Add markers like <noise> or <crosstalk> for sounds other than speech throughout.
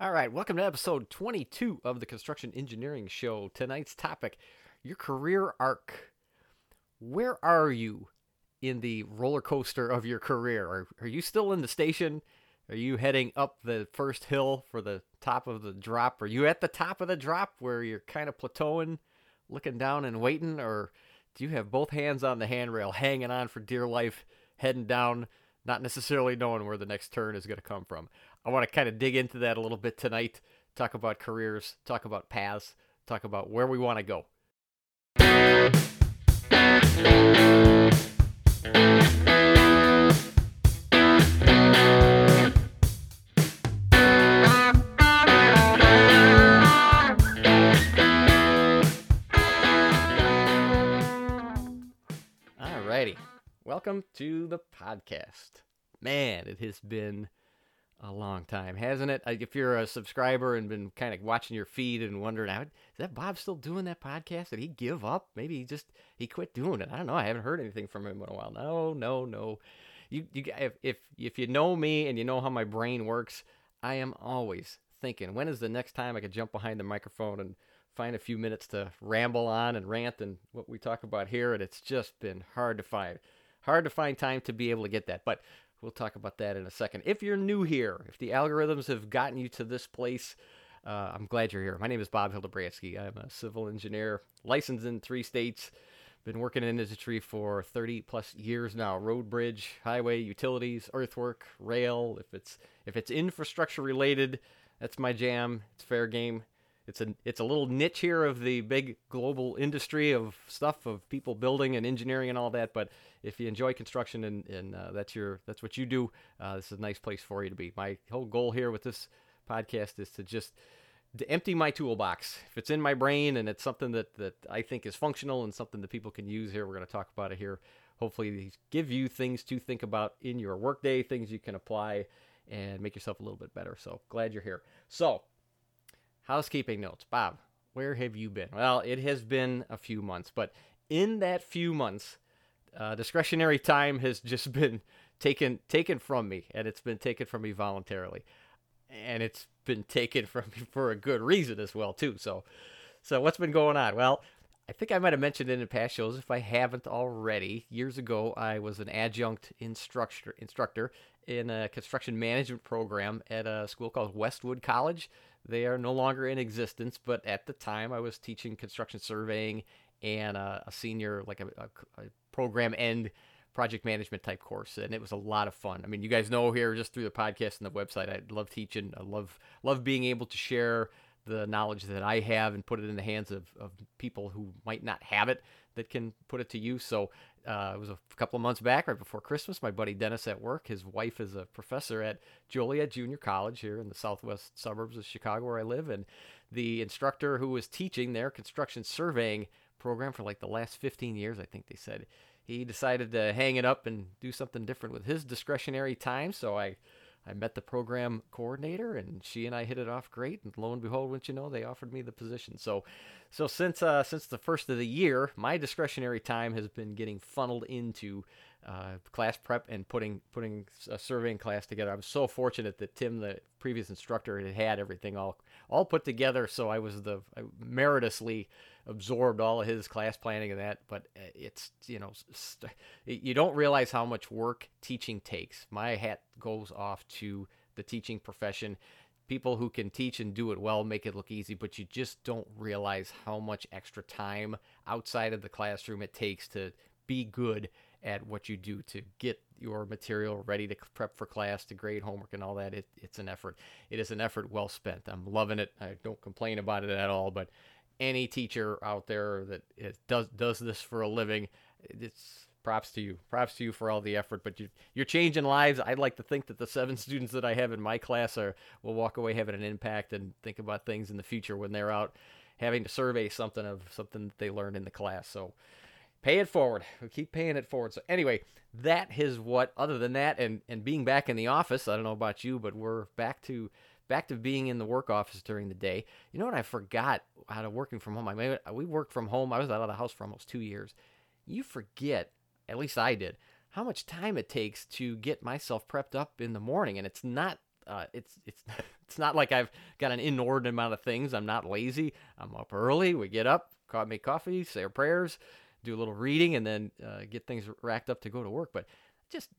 All right, welcome to episode 22 of the Construction Engineering Show. Tonight's topic your career arc. Where are you in the roller coaster of your career? Are, are you still in the station? Are you heading up the first hill for the top of the drop? Are you at the top of the drop where you're kind of plateauing, looking down and waiting? Or do you have both hands on the handrail, hanging on for dear life, heading down, not necessarily knowing where the next turn is going to come from? I want to kind of dig into that a little bit tonight, talk about careers, talk about paths, talk about where we want to go. Alrighty, welcome to the podcast. Man, it has been a long time, hasn't it? If you're a subscriber and been kind of watching your feed and wondering, is that Bob still doing that podcast? Did he give up? Maybe he just he quit doing it. I don't know. I haven't heard anything from him in a while. No, no, no. You, you, if if if you know me and you know how my brain works, I am always thinking, when is the next time I could jump behind the microphone and find a few minutes to ramble on and rant and what we talk about here? And it's just been hard to find, hard to find time to be able to get that. But We'll talk about that in a second. If you're new here, if the algorithms have gotten you to this place, uh, I'm glad you're here. My name is Bob Hildebranski. I'm a civil engineer, licensed in three states. Been working in industry for 30 plus years now. Road, bridge, highway, utilities, earthwork, rail. If it's if it's infrastructure related, that's my jam. It's fair game. It's a it's a little niche here of the big global industry of stuff of people building and engineering and all that. But if you enjoy construction and, and uh, that's your that's what you do, uh, this is a nice place for you to be. My whole goal here with this podcast is to just to empty my toolbox. If it's in my brain and it's something that that I think is functional and something that people can use here, we're going to talk about it here. Hopefully, these give you things to think about in your workday, things you can apply and make yourself a little bit better. So glad you're here. So housekeeping notes. Bob, where have you been? Well, it has been a few months, but in that few months, uh, discretionary <laughs> time has just been taken taken from me, and it's been taken from me voluntarily, and it's been taken from me for a good reason as well too. So, so what's been going on? Well, I think I might have mentioned it in past shows if I haven't already. Years ago, I was an adjunct instructor instructor in a construction management program at a school called Westwood College. They are no longer in existence, but at the time I was teaching construction surveying and a, a senior, like a, a, a program end project management type course and it was a lot of fun. I mean you guys know here just through the podcast and the website i love teaching. I love love being able to share the knowledge that i have and put it in the hands of, of people who might not have it that can put it to use so uh, it was a couple of months back right before christmas my buddy dennis at work his wife is a professor at joliet junior college here in the southwest suburbs of chicago where i live and the instructor who was teaching their construction surveying program for like the last 15 years, I think they said. He decided to hang it up and do something different with his discretionary time. So I, I met the program coordinator, and she and I hit it off great. And lo and behold, wouldn't you know, they offered me the position. So, so since uh, since the first of the year, my discretionary time has been getting funneled into uh, class prep and putting putting a surveying class together. I'm so fortunate that Tim, the previous instructor, had had everything all all put together. So I was the I meritoriously absorbed all of his class planning and that. But uh, it's you know st- you don't realize how much work teaching takes. My hat goes off to the teaching profession. People who can teach and do it well make it look easy, but you just don't realize how much extra time outside of the classroom it takes to be good at what you do to get your material ready to prep for class, to grade homework and all that. It, it's an effort. It is an effort well spent. I'm loving it. I don't complain about it at all. But any teacher out there that does does this for a living, it's props to you. Props to you for all the effort. But you, you're changing lives. I'd like to think that the seven <laughs> students that I have in my class are will walk away having an impact and think about things in the future when they're out having to survey something of something that they learned in the class. So pay it forward. We keep paying it forward. So anyway, that is what. Other than that, and and being back in the office, I don't know about you, but we're back to back to being in the work office during the day. You know what? I forgot out to working from home. I mean, we worked from home. I was out of the house for almost two years. You forget, at least I did, how much time it takes to get myself prepped up in the morning. And it's not Uh, it's it's <laughs> it's not like I've got an inordinate amount of things. I'm not lazy. I'm up early. We get up, make coffee, say our prayers, do a little reading, and then uh, get things racked up to go to work. But just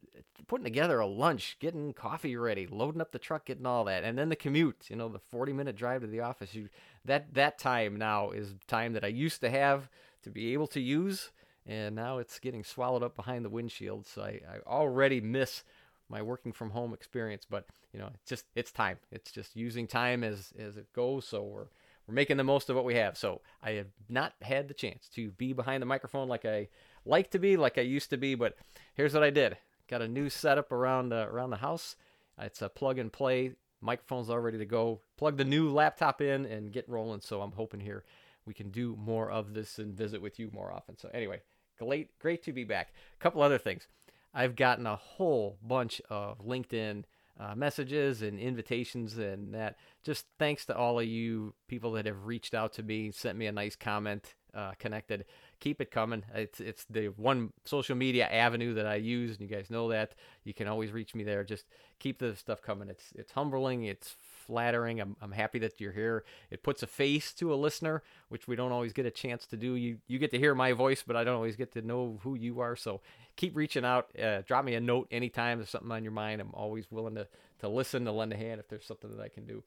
putting together a lunch, getting coffee ready, loading up the truck, getting all that, and then the commute. You know, the 40 minute drive to the office. You that that time now is time that I used to have to be able to use, and now it's getting swallowed up behind the windshield. So I, I already miss my working from home experience. But you know, it's just it's time. It's just using time as as it goes. So we're we're making the most of what we have. So I have not had the chance to be behind the microphone like I like to be, like I used to be. But here's what I did: got a new setup around uh, around the house. It's a plug and play. Microphone's all ready to go. Plug the new laptop in and get rolling. So I'm hoping here we can do more of this and visit with you more often. So anyway, great great to be back. A couple other things. I've gotten a whole bunch of LinkedIn uh, messages and invitations and that. Just thanks to all of you people that have reached out to me, sent me a nice comment, uh, connected. Keep it coming. It's it's the one social media avenue that I use, and you guys know that. You can always reach me there. Just keep the stuff coming. It's it's humbling. It's flattering. I'm, I'm happy that you're here. It puts a face to a listener, which we don't always get a chance to do. You you get to hear my voice, but I don't always get to know who you are. So keep reaching out. Uh, drop me a note anytime there's something on your mind. I'm always willing to to listen, to lend a hand if there's something that I can do.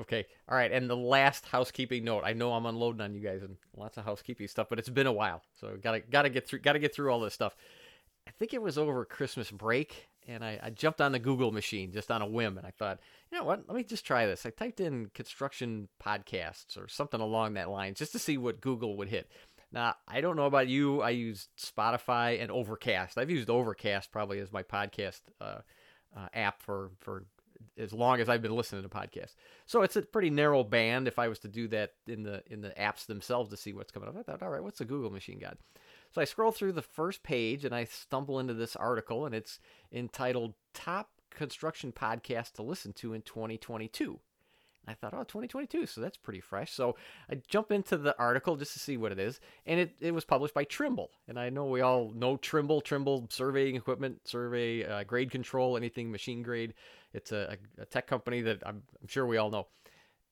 Okay. All right. And the last housekeeping note. I know I'm unloading on you guys and lots of housekeeping stuff, but it's been a while. So gotta gotta get through gotta get through all this stuff. I think it was over Christmas break and I, I, jumped on the Google machine just on a whim, and I thought, you know what? Let me just try this. I typed in construction podcasts or something along that line just to see what Google would hit. Now, I don't know about you. I used Spotify and Overcast. I've used Overcast probably as my podcast uh, uh, app for for as long as I've been listening to podcasts. So it's a pretty narrow band. If I was to do that in the in the apps themselves to see what's coming up, I thought, all right, what's the Google machine got? So I scroll through the first page and I stumble into this article, and it's entitled Top Construction Podcast to Listen to in 2022. And I thought, oh, 2022, so that's pretty fresh. So I jump into the article just to see what it is, and it, it was published by Trimble. And I know we all know Trimble, Trimble surveying equipment, survey, uh, grade control, anything machine grade. It's a, a tech company that I'm, I'm, sure we all know.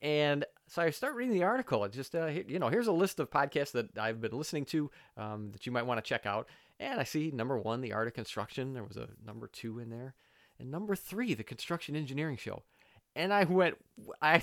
And so I start reading the article. It just, uh, you know, here's a list of podcasts that I've been listening to um, that you might want to check out. And I see number one, The Art of Construction. There was a number two in there. And number three, The Construction Engineering Show. And I went, <laughs> I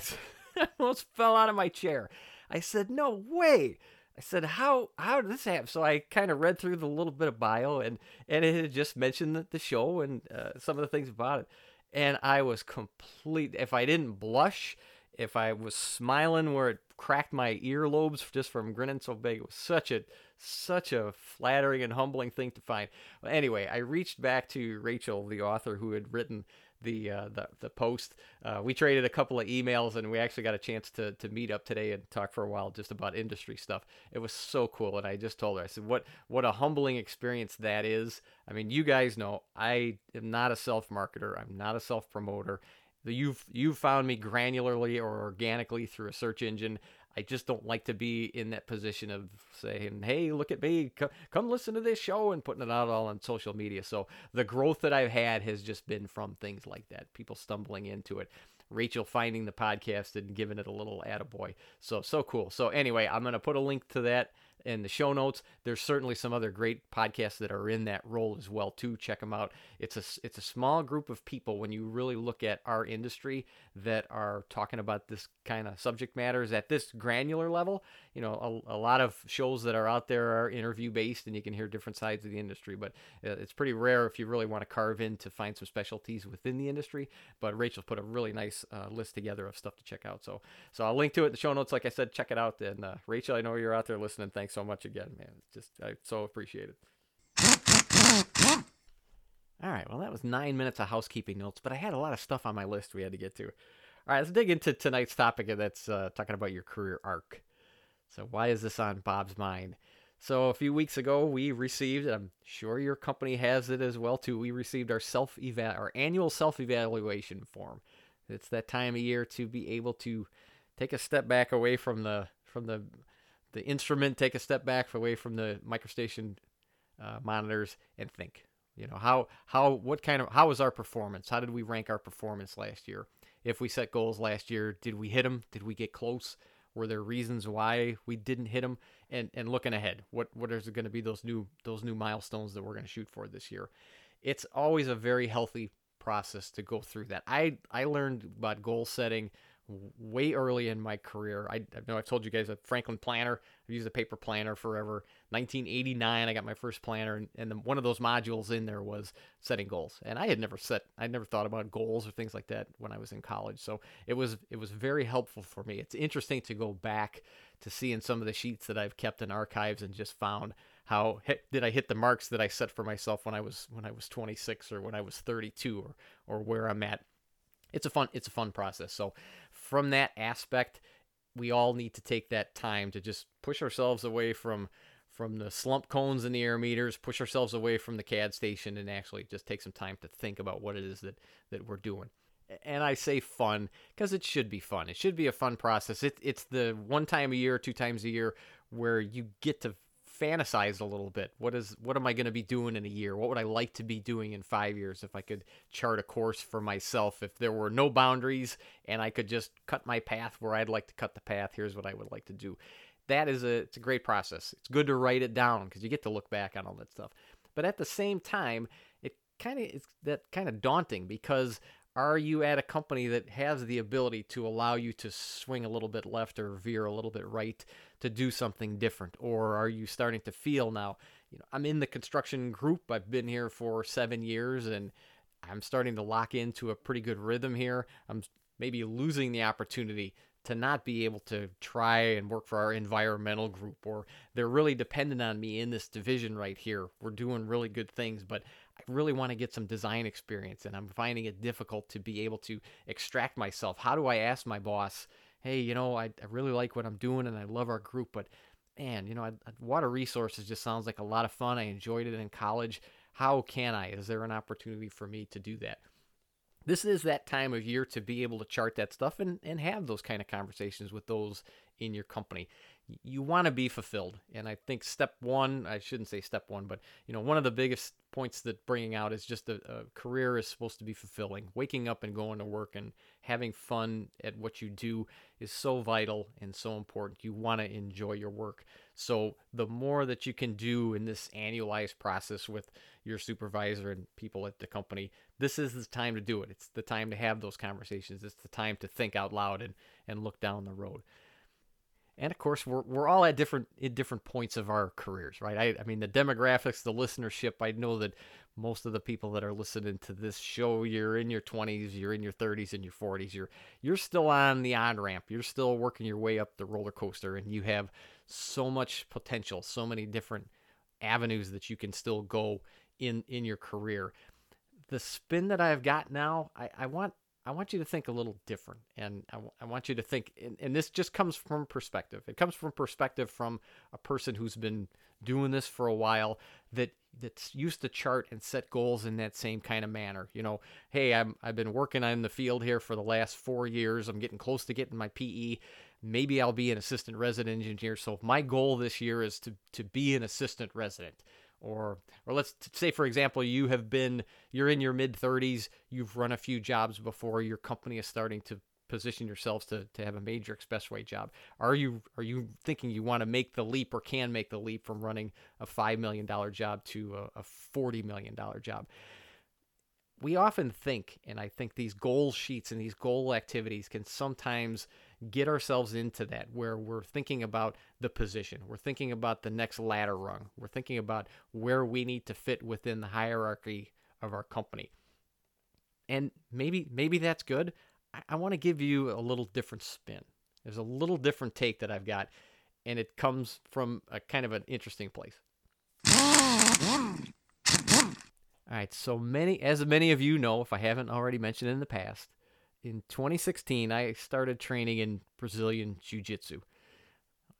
almost fell out of my chair. I said, no way. I said, how how did this happen? So I kind of read through the little bit of bio, and and it had just mentioned the, the show and uh, some of the things about it, and I was complete. If I didn't blush, if I was smiling where it cracked my earlobes just from grinning so big. It was such a such a flattering and humbling thing to find. anyway, I reached back to Rachel, the author who had written the uh, the, the post. Uh, we traded a couple of emails, and we actually got a chance to to meet up today and talk for a while just about industry stuff. It was so cool, and I just told her, I said, "What what a humbling experience that is." I mean, you guys know I am not a self marketer. I'm not a self promoter you've you've found me granularly or organically through a search engine. I just don't like to be in that position of saying, "Hey, look at me, come, come listen to this show," and putting it out all on social media. So the growth that I've had has just been from things like that, people stumbling into it. Rachel finding the podcast and giving it a little attaboy. So so cool. So anyway, I'm gonna put a link to that in the show notes. There's certainly some other great podcasts that are in that role as well too. Check them out. It's a it's a small group of people when you really look at our industry that are talking about this kind of subject matters at this granular level. You know, a, a lot of shows that are out there are interview based, and you can hear different sides of the industry. But uh, it's pretty rare if you really want to carve in to find some specialties within the industry. But Rachel put a really nice uh, list together of stuff to check out. So so I'll link to it in the show notes. Like I said, check it out. And uh, Rachel, I know you're out there listening. Thanks so much again, man. Just I so appreciate it. All right, well, that was nine minutes of housekeeping notes, but I had a lot of stuff on my list we had to get to. All right, let's dig into tonight's topic, and that's uh, talking about your career arc. So, why is this on Bob's mind? So, a few weeks ago, we received, I'm sure your company has it as well too. We received our self eval, our annual self evaluation form. It's that time of year to be able to take a step back away from the from the the instrument, take a step back away from the microstation uh, monitors, and think You know, how how what kind of how was our performance? How did we rank our performance last year? If we set goals last year, did we hit them? Did we get close? Were there reasons why we didn't hit them? And and looking ahead, what what is going to be those new those new milestones that we're going to shoot for this year? It's always a very healthy process to go through that. I I learned about goal setting way early in my career. I, I know I've told you guys a Franklin planner. I've used a paper planner forever. 1989, I got my first planner, and, and the, one of those modules in there was setting goals. And I had never set, I never thought about goals or things like that when I was in college. So it was it was very helpful for me. It's interesting to go back to see in some of the sheets that I've kept in archives and just found how did I hit the marks that I set for myself when I was when I was 26 or when I was 32 or or where I'm at it's a fun it's a fun process. So from that aspect, we all need to take that time to just push ourselves away from from the slump cones and the air meters, push ourselves away from the CAD station and actually just take some time to think about what it is that that we're doing. And I say fun because it should be fun. It should be a fun process. It, it's the one time a year, two times a year where you get to fantasized a little bit. What is what am I going to be doing in a year? What would I like to be doing in 5 years if I could chart a course for myself if there were no boundaries and I could just cut my path where I'd like to cut the path. Here's what I would like to do. That is a it's a great process. It's good to write it down because you get to look back on all that stuff. But at the same time, it kind of it's that kind of daunting because are you at a company that has the ability to allow you to swing a little bit left or veer a little bit right to do something different? Or are you starting to feel now you know i'm in the construction group i've been here for seven years and i'm starting to lock into a pretty good rhythm here. I'm maybe losing the opportunity to not be able to try and work for our environmental group or they're really dependent on me in this division right here. We're doing really good things but i really want to get some design experience and i'm finding it difficult to be able to extract myself. How do i ask my boss hey you know i, I really like what i'm doing and i love our group but man you know I, water resources just sounds like a lot of fun. I enjoyed it in college. How can i? Is there an opportunity for me to do that? This is that time of year to be able to chart that stuff and, and have those kind of conversations with those in your company. You want to be fulfilled. And I think step one, I shouldn't say step one, but you know, one of the biggest points that bringing out is just a, a career is supposed to be fulfilling. Waking up and going to work and having fun at what you do is so vital and so important. You want to enjoy your work. So the more that you can do in this annualized process with your supervisor and people at the company, this is the time to do it. It's the time to have those conversations. It's the time to think out loud and, and look down the road and of course we're, we're all at different at different points of our careers right? I, I mean the demographics the listenership i know that most of the people that are listening to this show you're in your 20s you're in your 30s and your 40s you're you're still on the on ramp. You're still working your way up the roller coaster and you have so much potential so many different avenues that you can still go in in your career. The spin that i've got now i, I want I want you to think a little different. And I, w- I want you to think, and, and this just comes from perspective. It comes from perspective from a person who's been doing this for a while that that's used to chart and set goals in that same kind of manner. You know, hey, I'm I've been working on the field here for the last four years. I'm getting close to getting my PE. Maybe I'll be an assistant resident engineer. So my goal this year is to to be an assistant resident or or let's say for example you have been you're in your mid 30s you've run a few jobs before your company is starting to position yourselves to, to have a major expressway job. Are you are you thinking you want to make the leap or can make the leap from running a $5 million job to a, a $40 million job? We often think and i think these goal sheets and these goal activities can sometimes get ourselves into that where we're thinking about the position, we're thinking about the next ladder rung, we're thinking about where we need to fit within the hierarchy of our company. And maybe maybe that's good. I, I want to give you a little different spin. There's a little different take that I've got, and it comes from a kind of an interesting place. All right, so many, as many of you know, if I haven't already mentioned in the past, in 2016, I started training in Brazilian Jiu Jitsu.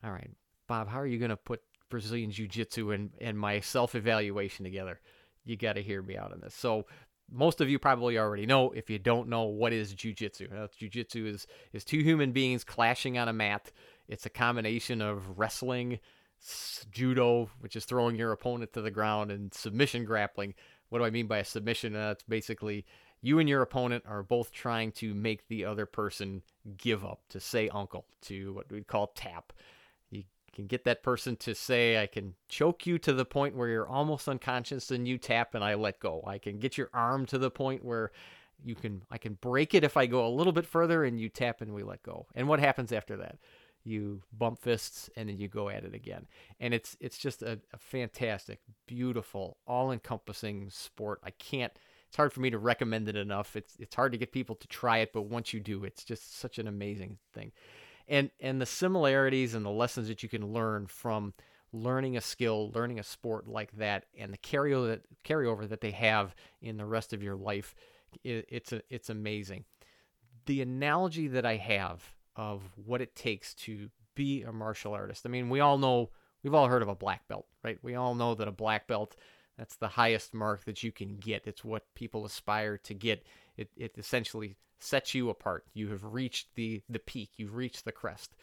All right, Bob, how are you going to put Brazilian Jiu Jitsu and, and my self evaluation together? You got to hear me out on this. So, most of you probably already know. If you don't know, what is Jiu Jitsu? Jiu Jitsu is, is two human beings clashing on a mat. It's a combination of wrestling, judo, which is throwing your opponent to the ground, and submission grappling what do I mean by a submission? Uh, basically you and your opponent are both trying to make the other person give up, to say uncle, to what we call tap. You can get that person to say, I can choke you to the point where you're almost unconscious and you tap and I let go. I can get your arm to the point where you can I can break it if I go a little bit further and you tap and we let go. And what happens after that? You bump fists and then you go at it again. And it's it's just a, a fantastic, beautiful, all-encompassing sport. I can't it's hard for me to recommend it enough. It's it's hard to get people to try it, but once you do, it's just such an amazing thing. And and the similarities and the lessons that you can learn from learning a skill, learning a sport like that, and the carryover that carryover that they have in the rest of your life it, it's a, it's amazing. The analogy that I have of what it takes to be a martial artist. I mean, we all know we've all heard of a black belt, right? We all know that a black belt that's the highest mark that you can get. It's what people aspire to get. It it essentially sets you apart. You have reached the the peak. You've reached the crest.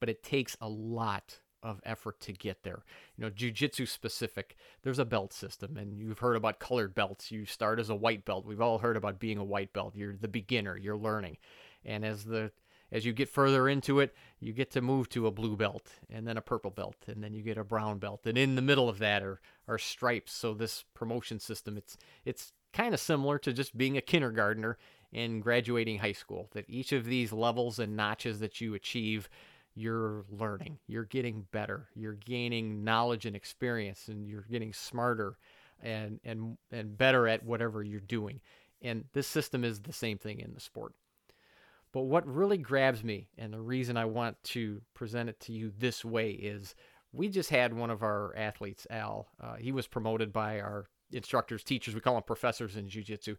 But it takes a lot of effort to get there. You know, jujitsu specific, there's a belt system, and you've heard about colored belts. You start as a white belt. We've all heard about being a white belt. You're the beginner. You're learning, and as the as you get further into it, you get to move to a blue belt and then a purple belt, and then you get a brown belt, and in the middle of that are are stripes. So this promotion system, it's it's kind of similar to just being a kindergartner and graduating high school. That each of these levels and notches that you achieve you're learning, you're getting better, you're gaining knowledge and experience, and you're getting smarter and and and better at whatever you're doing. And this system is the same thing in the sport. But what really grabs me, and the reason I want to present it to you this way, is we just had one of our athletes, Al. Uh, he was promoted by our instructors, teachers. We call them professors in jiu-jitsu.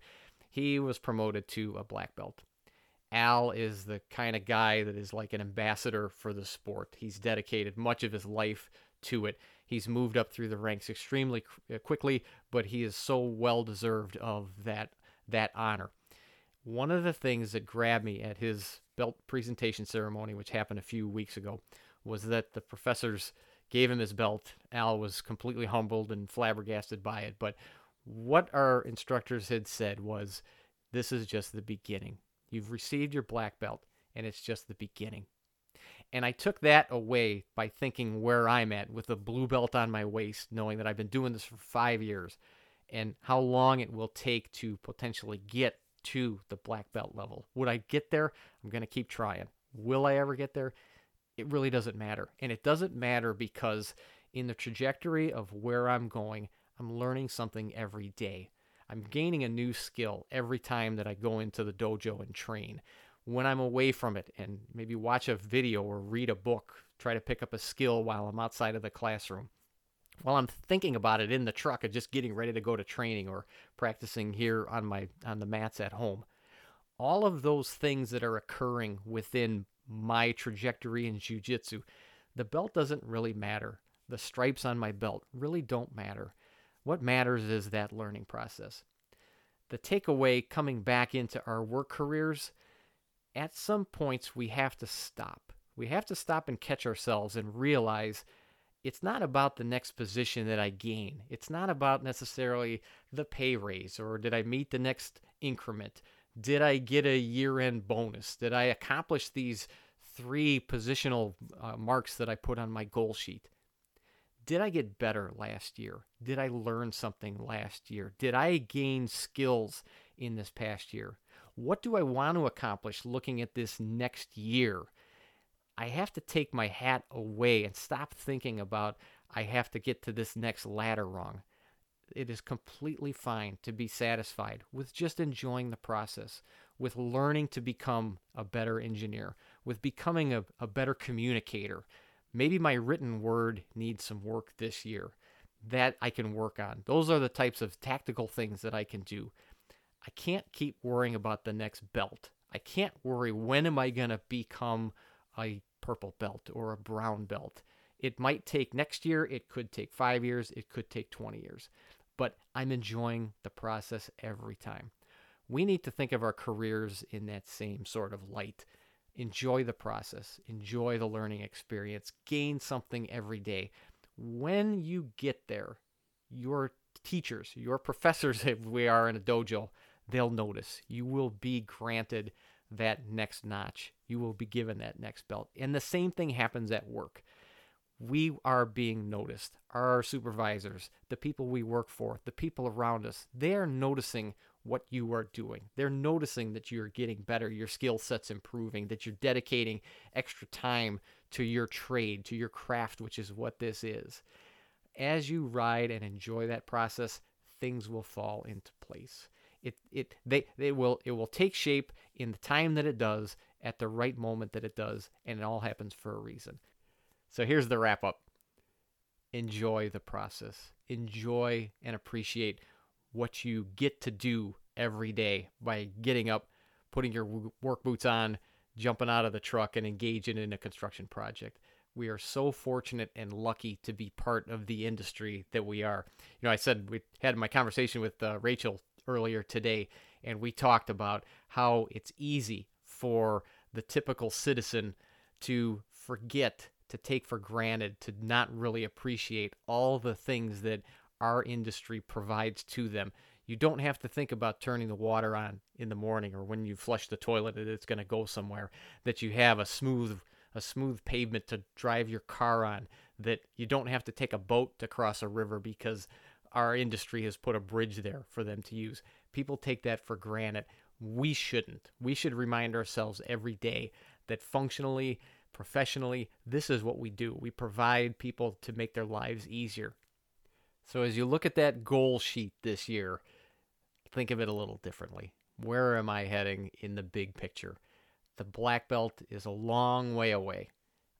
He was promoted to a black belt. Al is the kind of guy that is like an ambassador for the sport. He's dedicated much of his life to it. He's moved up through the ranks extremely quickly, but he is so well deserved of that that honor. One of the things that grabbed me at his belt presentation ceremony, which happened a few weeks ago, was that the professors gave him his belt. Al was completely humbled and flabbergasted by it. But what our instructors had said was, this is just the beginning. You've received your black belt, and it's just the beginning. And I took that away by thinking where I'm at with a blue belt on my waist, knowing that I've been doing this for five years and how long it will take to potentially get to the black belt level. Would I get there? I'm going to keep trying. Will I ever get there? It really doesn't matter. And it doesn't matter because in the trajectory of where I'm going, I'm learning something every day. I'm gaining a new skill every time that I go into the dojo and train. When I'm away from it and maybe watch a video or read a book, try to pick up a skill while I'm outside of the classroom. While I'm thinking about it in the truck and just getting ready to go to training or practicing here on my on the mats at home. All of those things that are occurring within my trajectory in jiu-jitsu, the belt doesn't really matter. The stripes on my belt really don't matter. What matters is that learning process. The takeaway coming back into our work careers, at some points we have to stop. We have to stop and catch ourselves and realize it's not about the next position that I gain. It's not about necessarily the pay raise or did I meet the next increment? Did I get a year end bonus? Did I accomplish these three positional uh, marks that I put on my goal sheet? did I get better last year? Did I learn something last year? Did I gain skills in this past year? What do I want to accomplish looking at this next year? I have to take my hat away and stop thinking about I have to get to this next ladder rung. It is completely fine to be satisfied with just enjoying the process, with learning to become a better engineer, with becoming a, a better communicator, maybe my written word needs some work this year that I can work on. Those are the types of tactical things that I can do. I can't keep worrying about the next belt. I can't worry when am I going to become a purple belt or a brown belt. It might take next year, it could take 5 years, it could take 20 years. But I'm enjoying the process every time. We need to think of our careers in that same sort of light enjoy the process, enjoy the learning experience, gain something every day. When you get there, your teachers, your professors, <laughs> if we are in a dojo, they'll notice. You will be granted that next notch. You will be given that next belt. And the same thing happens at work. We are being noticed. Our supervisors, the people we work for, the people around us, they are noticing what you are doing. They're noticing that you're getting better, your skill set's improving, that you're dedicating extra time to your trade, to your craft, which is what this is. As you ride and enjoy that process, things will fall into place. It it they they will it will take shape in the time that it does at the right moment that it does, and it all happens for a reason. So here's the wrap up. Enjoy the process. Enjoy and appreciate what you get to do every day by getting up, putting your work boots on, jumping out of the truck, and engaging in a construction project. We are so fortunate and lucky to be part of the industry that we are. You know, I said we had my conversation with uh, Rachel earlier today, and we talked about how it's easy for the typical citizen to forget, to take for granted, to not really appreciate all the things that our industry provides to them. You don't have to think about turning the water on in the morning or when you flush the toilet that it's going to go somewhere, that you have a smooth a smooth pavement to drive your car on, that you don't have to take a boat to cross a river because our industry has put a bridge there for them to use. People take that for granted. We shouldn't. We should remind ourselves every day that functionally, professionally, this is what we do. We provide people to make their lives easier. So as you look at that goal sheet this year, think of it a little differently. Where am I heading in the big picture? The black belt is a long way away.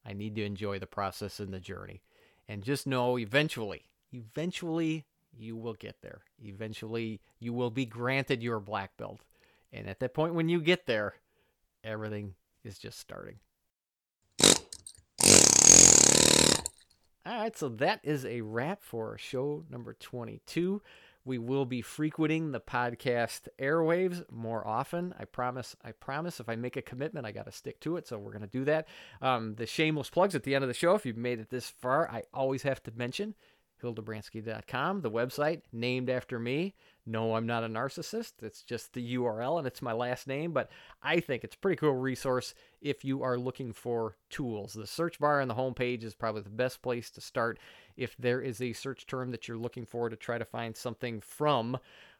I need to enjoy the process and the journey. And just know eventually, eventually you will get there. Eventually you will be granted your black belt. And at that point when you get there, everything is just starting. All right, so that is a wrap for show number 22. We will be frequenting the podcast airwaves more often. I promise. I promise. If I make a commitment, I got to stick to it. So we're going to do that. Um, the shameless plugs at the end of the show. If you've made it this far, I always have to mention hildebranski.com, the website named after me. No, I'm not a narcissist. It's just the URL and it's my last name, but I think it's a pretty cool resource if you are looking for tools. The search bar on the homepage is probably the best place to start if there is a search term that you're looking for to try to find something from.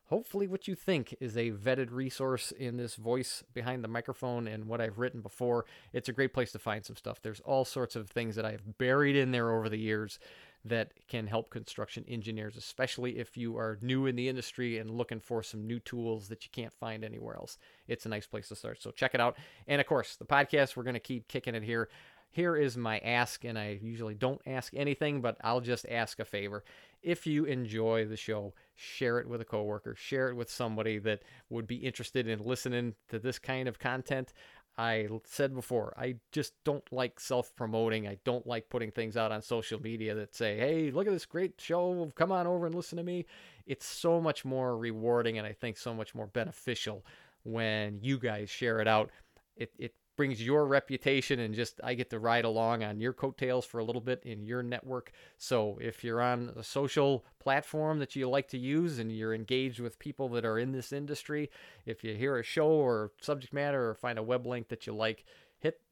Hopefully, what you think is a vetted resource in this voice behind the microphone and what I've written before. It's a great place to find some stuff. There's all sorts of things that I've buried in there over the years that can help construction engineers, especially if you are new in the industry and looking for some new tools that you can't find anywhere else. It's a nice place to start. So check it out. And of course, the podcast, we're going to keep kicking it here. Here is my ask, and I usually don't ask anything, but I'll just ask a favor. If you enjoy the show, share it with a coworker, share it with somebody that would be interested in listening to this kind of content. I said before, I just don't like self promoting. I don't like putting things out on social media that say, hey, look at this great show. Come on over and listen to me. It's so much more rewarding and I think so much more beneficial when you guys share it out. It, it brings your reputation and just I get to ride along on your coattails for a little bit in your network. So if you're on a social platform that you like to use and you're engaged with people that are in this industry, if you hear a show or subject matter or find a web link that you like,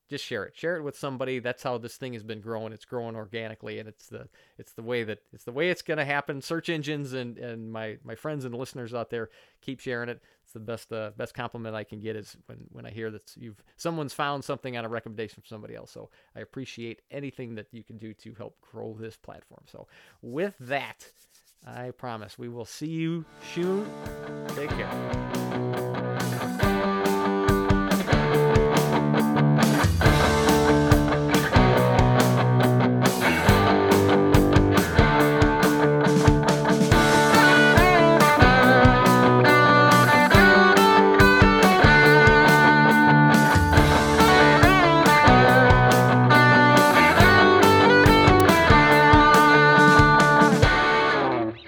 just share it. Share it with somebody. That's how this thing has been growing. It's growing organically and it's the it's the way that it's the way it's going to happen. Search engines and and my my friends and listeners out there keep sharing it it's the best uh, best compliment I can get is when when I hear that you've someone's found something on a recommendation from somebody else. So I appreciate anything that you can do to help grow this platform. So with that, I promise we will see you soon. Take care.